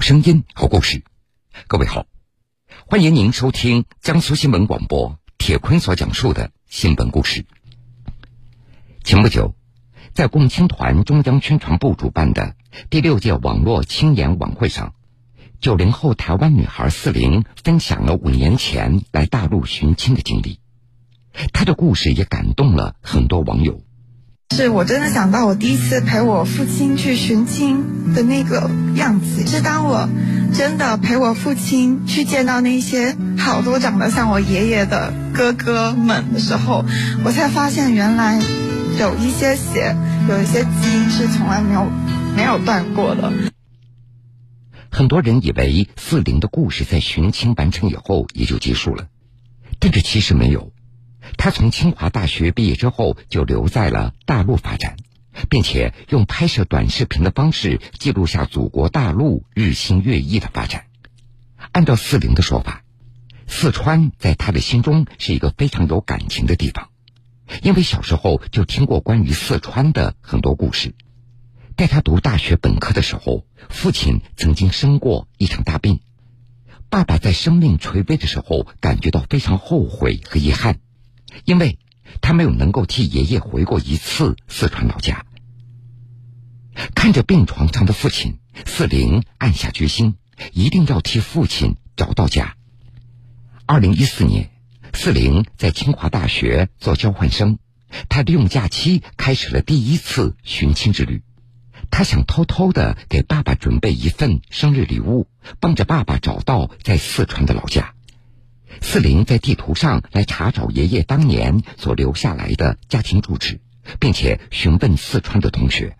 声音，好故事。各位好，欢迎您收听江苏新闻广播铁坤所讲述的新闻故事。前不久，在共青团中央宣传部主办的第六届网络青年晚会上，九零后台湾女孩四零分享了五年前来大陆寻亲的经历。她的故事也感动了很多网友。是我真的想到我第一次陪我父亲去寻亲的那个样子。是当我真的陪我父亲去见到那些好多长得像我爷爷的哥哥们的时候，我才发现原来有一些血，有一些基因是从来没有没有断过的。很多人以为四零的故事在寻亲完成以后也就结束了，但这其实没有。他从清华大学毕业之后，就留在了大陆发展，并且用拍摄短视频的方式记录下祖国大陆日新月异的发展。按照四零的说法，四川在他的心中是一个非常有感情的地方，因为小时候就听过关于四川的很多故事。在他读大学本科的时候，父亲曾经生过一场大病，爸爸在生命垂危的时候感觉到非常后悔和遗憾。因为他没有能够替爷爷回过一次四川老家，看着病床上的父亲，四零暗下决心，一定要替父亲找到家。二零一四年，四零在清华大学做交换生，他利用假期开始了第一次寻亲之旅。他想偷偷的给爸爸准备一份生日礼物，帮着爸爸找到在四川的老家。四零在地图上来查找爷爷当年所留下来的家庭住址，并且询问四川的同学，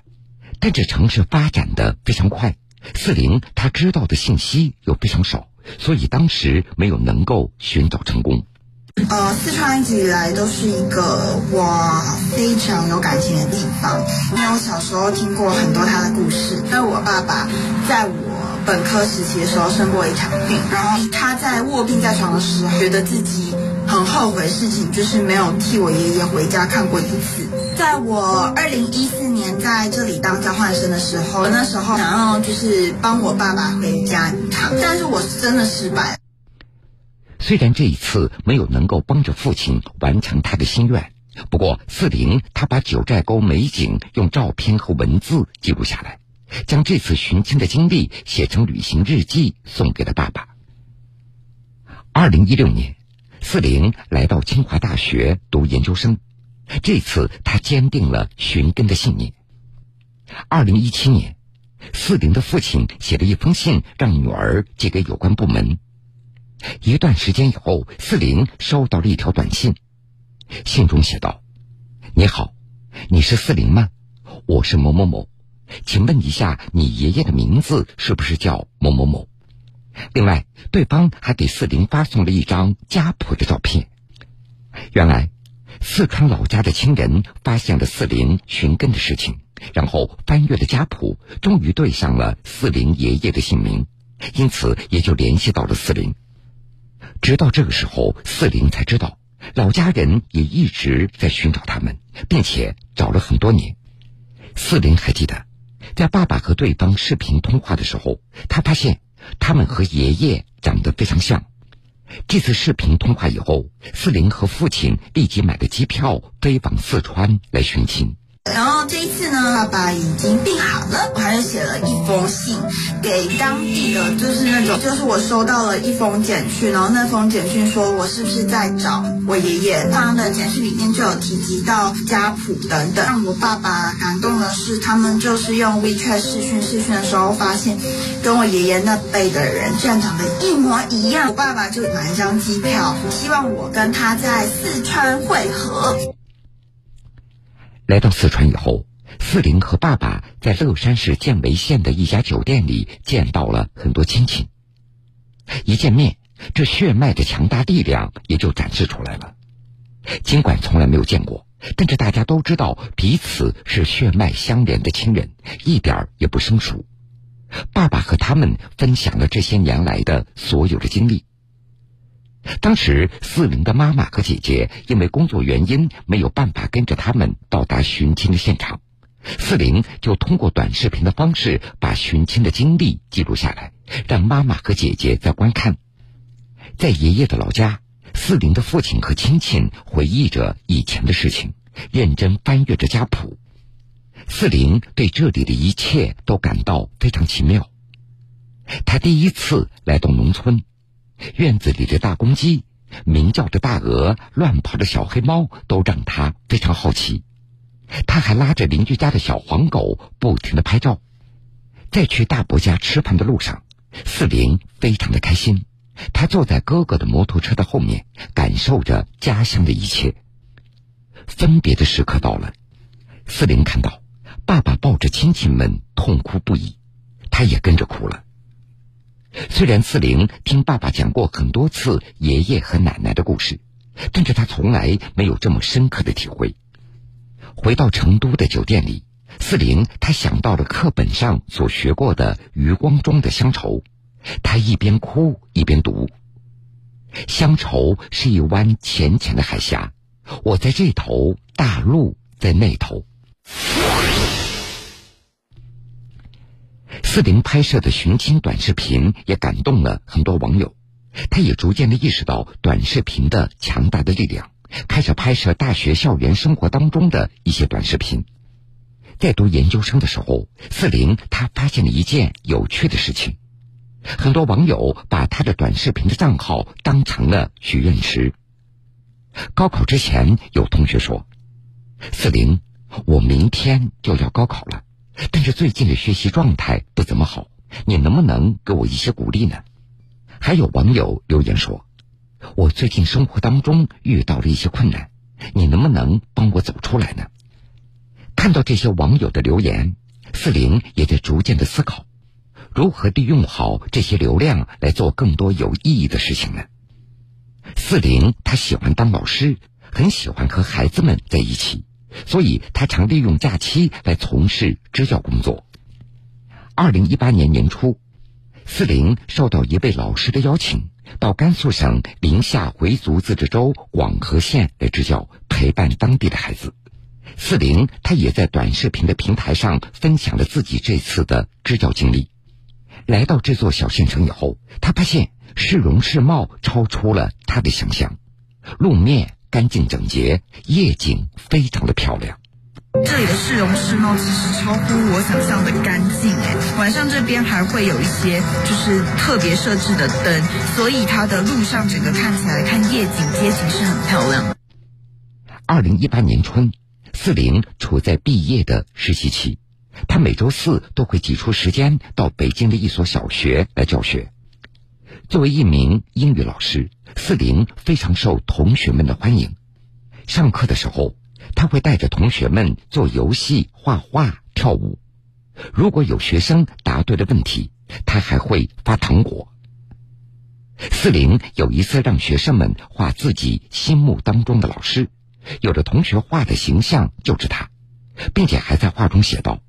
但这城市发展的非常快，四零他知道的信息又非常少，所以当时没有能够寻找成功。呃，四川一直以来都是一个我非常有感情的地方，因为我小时候听过很多他的故事，因为我爸爸在我。本科时期的时候生过一场病，然后他在卧病在床的时候，觉得自己很后悔事情，就是没有替我爷爷回家看过一次。在我二零一四年在这里当交换生的时候，那时候想要就是帮我爸爸回家一趟，但是我是真的失败。虽然这一次没有能够帮着父亲完成他的心愿，不过四零他把九寨沟美景用照片和文字记录下来。将这次寻亲的经历写成旅行日记，送给了爸爸。二零一六年，四零来到清华大学读研究生，这次他坚定了寻根的信念。二零一七年，四零的父亲写了一封信，让女儿寄给有关部门。一段时间以后，四零收到了一条短信，信中写道：“你好，你是四零吗？我是某某某。”请问一下，你爷爷的名字是不是叫某某某？另外，对方还给四零发送了一张家谱的照片。原来，四川老家的亲人发现了四零寻根的事情，然后翻阅了家谱，终于对上了四零爷爷的姓名，因此也就联系到了四零。直到这个时候，四零才知道，老家人也一直在寻找他们，并且找了很多年。四零还记得。在爸爸和对方视频通话的时候，他发现他们和爷爷长得非常像。这次视频通话以后，四零和父亲立即买了机票飞往四川来寻亲。然后这一次呢，爸爸已经病好了，我还是写了一封信给当地的，就是那种，就是我收到了一封简讯，然后那封简讯说我是不是在找我爷爷？他的简讯里面就有提及到家谱等等。让我爸爸感动的是，他们就是用 WeChat 视讯视讯的时候，发现跟我爷爷那辈的人竟然长得一模一样。我爸爸就买一张机票，希望我跟他在四川会合。来到四川以后，四零和爸爸在乐山市犍为县的一家酒店里见到了很多亲戚。一见面，这血脉的强大力量也就展示出来了。尽管从来没有见过，但是大家都知道彼此是血脉相连的亲人，一点也不生疏。爸爸和他们分享了这些年来的所有的经历。当时，四零的妈妈和姐姐因为工作原因没有办法跟着他们到达寻亲的现场，四零就通过短视频的方式把寻亲的经历记录下来，让妈妈和姐姐在观看。在爷爷的老家，四零的父亲和亲戚回忆着以前的事情，认真翻阅着家谱。四零对这里的一切都感到非常奇妙。他第一次来到农村，院子里的大公鸡、鸣叫的大鹅、乱跑的小黑猫都让他非常好奇。他还拉着邻居家的小黄狗不停的拍照。在去大伯家吃饭的路上，四零非常的开心。他坐在哥哥的摩托车的后面，感受着家乡的一切。分别的时刻到了，四零看到爸爸抱着亲戚们痛哭不已，他也跟着哭了。虽然四零听爸爸讲过很多次爷爷和奶奶的故事，但是他从来没有这么深刻的体会。回到成都的酒店里，四零他想到了课本上所学过的余光中的乡愁，他一边哭一边读：“乡愁是一湾浅浅的海峡，我在这头，大陆在那头。”四零拍摄的寻亲短视频也感动了很多网友，他也逐渐的意识到短视频的强大的力量。开始拍摄大学校园生活当中的一些短视频。在读研究生的时候，四零他发现了一件有趣的事情，很多网友把他的短视频的账号当成了许愿池。高考之前，有同学说：“四零，我明天就要高考了，但是最近的学习状态不怎么好，你能不能给我一些鼓励呢？”还有网友留言说。我最近生活当中遇到了一些困难，你能不能帮我走出来呢？看到这些网友的留言，四零也在逐渐的思考，如何利用好这些流量来做更多有意义的事情呢？四零他喜欢当老师，很喜欢和孩子们在一起，所以他常利用假期来从事支教工作。二零一八年年初，四零受到一位老师的邀请。到甘肃省临夏回族自治州广河县来支教，陪伴当地的孩子。四零他也在短视频的平台上分享了自己这次的支教经历。来到这座小县城以后，他发现市容市貌超出了他的想象，路面干净整洁，夜景非常的漂亮。这里的市容市貌其实超乎我想象的干净哎，晚上这边还会有一些就是特别设置的灯，所以它的路上整个看起来看夜景街景是很漂亮。二零一八年春，四零处在毕业的实习期，他每周四都会挤出时间到北京的一所小学来教学。作为一名英语老师，四零非常受同学们的欢迎。上课的时候。他会带着同学们做游戏、画画、跳舞。如果有学生答对了问题，他还会发糖果。四零有一次让学生们画自己心目当中的老师，有的同学画的形象就是他，并且还在画中写道：“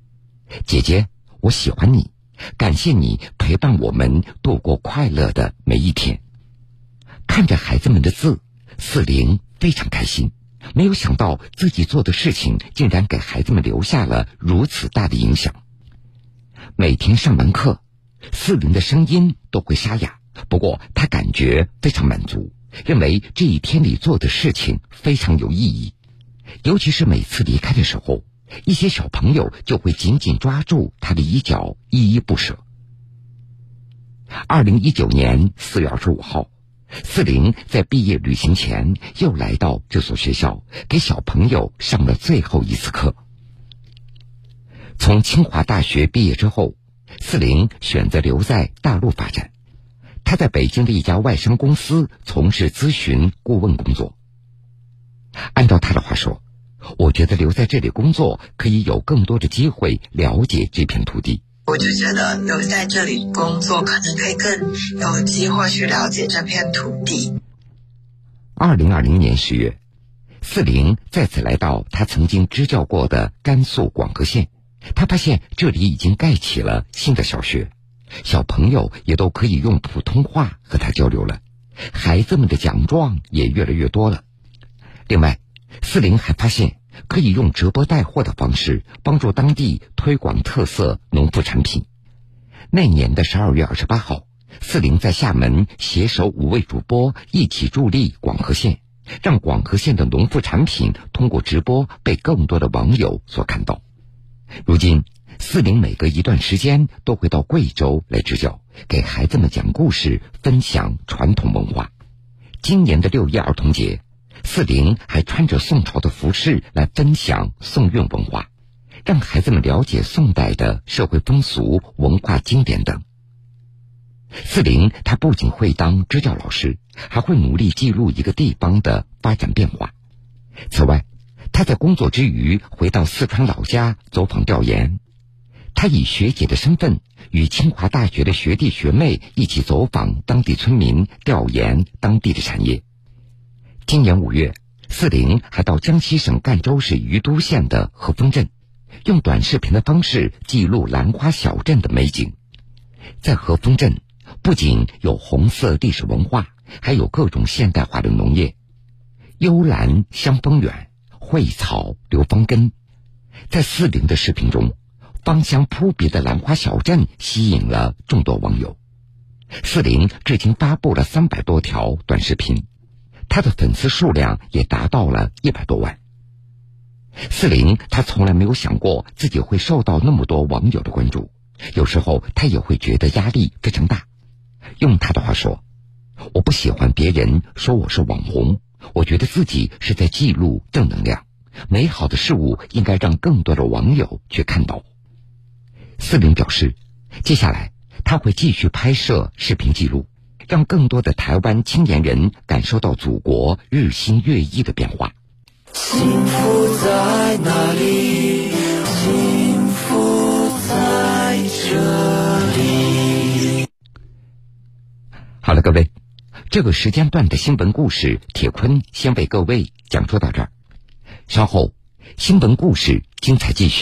姐姐，我喜欢你，感谢你陪伴我们度过快乐的每一天。”看着孩子们的字，四零非常开心。没有想到自己做的事情竟然给孩子们留下了如此大的影响。每天上完课，四零的声音都会沙哑，不过他感觉非常满足，认为这一天里做的事情非常有意义。尤其是每次离开的时候，一些小朋友就会紧紧抓住他的衣角，依依不舍。二零一九年四月二十五号。四零在毕业旅行前又来到这所学校，给小朋友上了最后一次课。从清华大学毕业之后，四零选择留在大陆发展。他在北京的一家外商公司从事咨询顾问工作。按照他的话说，我觉得留在这里工作可以有更多的机会了解这片土地。我就觉得留在这里工作，可能可以更有机会去了解这片土地。二零二零年十月，四零再次来到他曾经支教过的甘肃广河县，他发现这里已经盖起了新的小学，小朋友也都可以用普通话和他交流了，孩子们的奖状也越来越多了。另外，四零还发现。可以用直播带货的方式帮助当地推广特色农副产品。那年的十二月二十八号，四零在厦门携手五位主播一起助力广河县，让广河县的农副产品通过直播被更多的网友所看到。如今，四零每隔一段时间都会到贵州来支教，给孩子们讲故事，分享传统文化。今年的六一儿童节，四零还穿着宋朝的服饰来分享宋韵文化。让孩子们了解宋代的社会风俗、文化经典等。四零，他不仅会当支教老师，还会努力记录一个地方的发展变化。此外，他在工作之余回到四川老家走访调研。他以学姐的身份，与清华大学的学弟学妹一起走访当地村民，调研当地的产业。今年五月，四零还到江西省赣州市于都县的和丰镇。用短视频的方式记录兰花小镇的美景，在和丰镇不仅有红色历史文化，还有各种现代化的农业。幽兰香风远，蕙草流芳根。在四零的视频中，芳香扑鼻的兰花小镇吸引了众多网友。四零至今发布了三百多条短视频，他的粉丝数量也达到了一百多万。四零，他从来没有想过自己会受到那么多网友的关注，有时候他也会觉得压力非常大。用他的话说：“我不喜欢别人说我是网红，我觉得自己是在记录正能量，美好的事物应该让更多的网友去看到。”四零表示，接下来他会继续拍摄视频记录，让更多的台湾青年人感受到祖国日新月异的变化。幸福在哪里？幸福在这里。好了，各位，这个时间段的新闻故事，铁坤先为各位讲述到这儿。稍后，新闻故事精彩继续。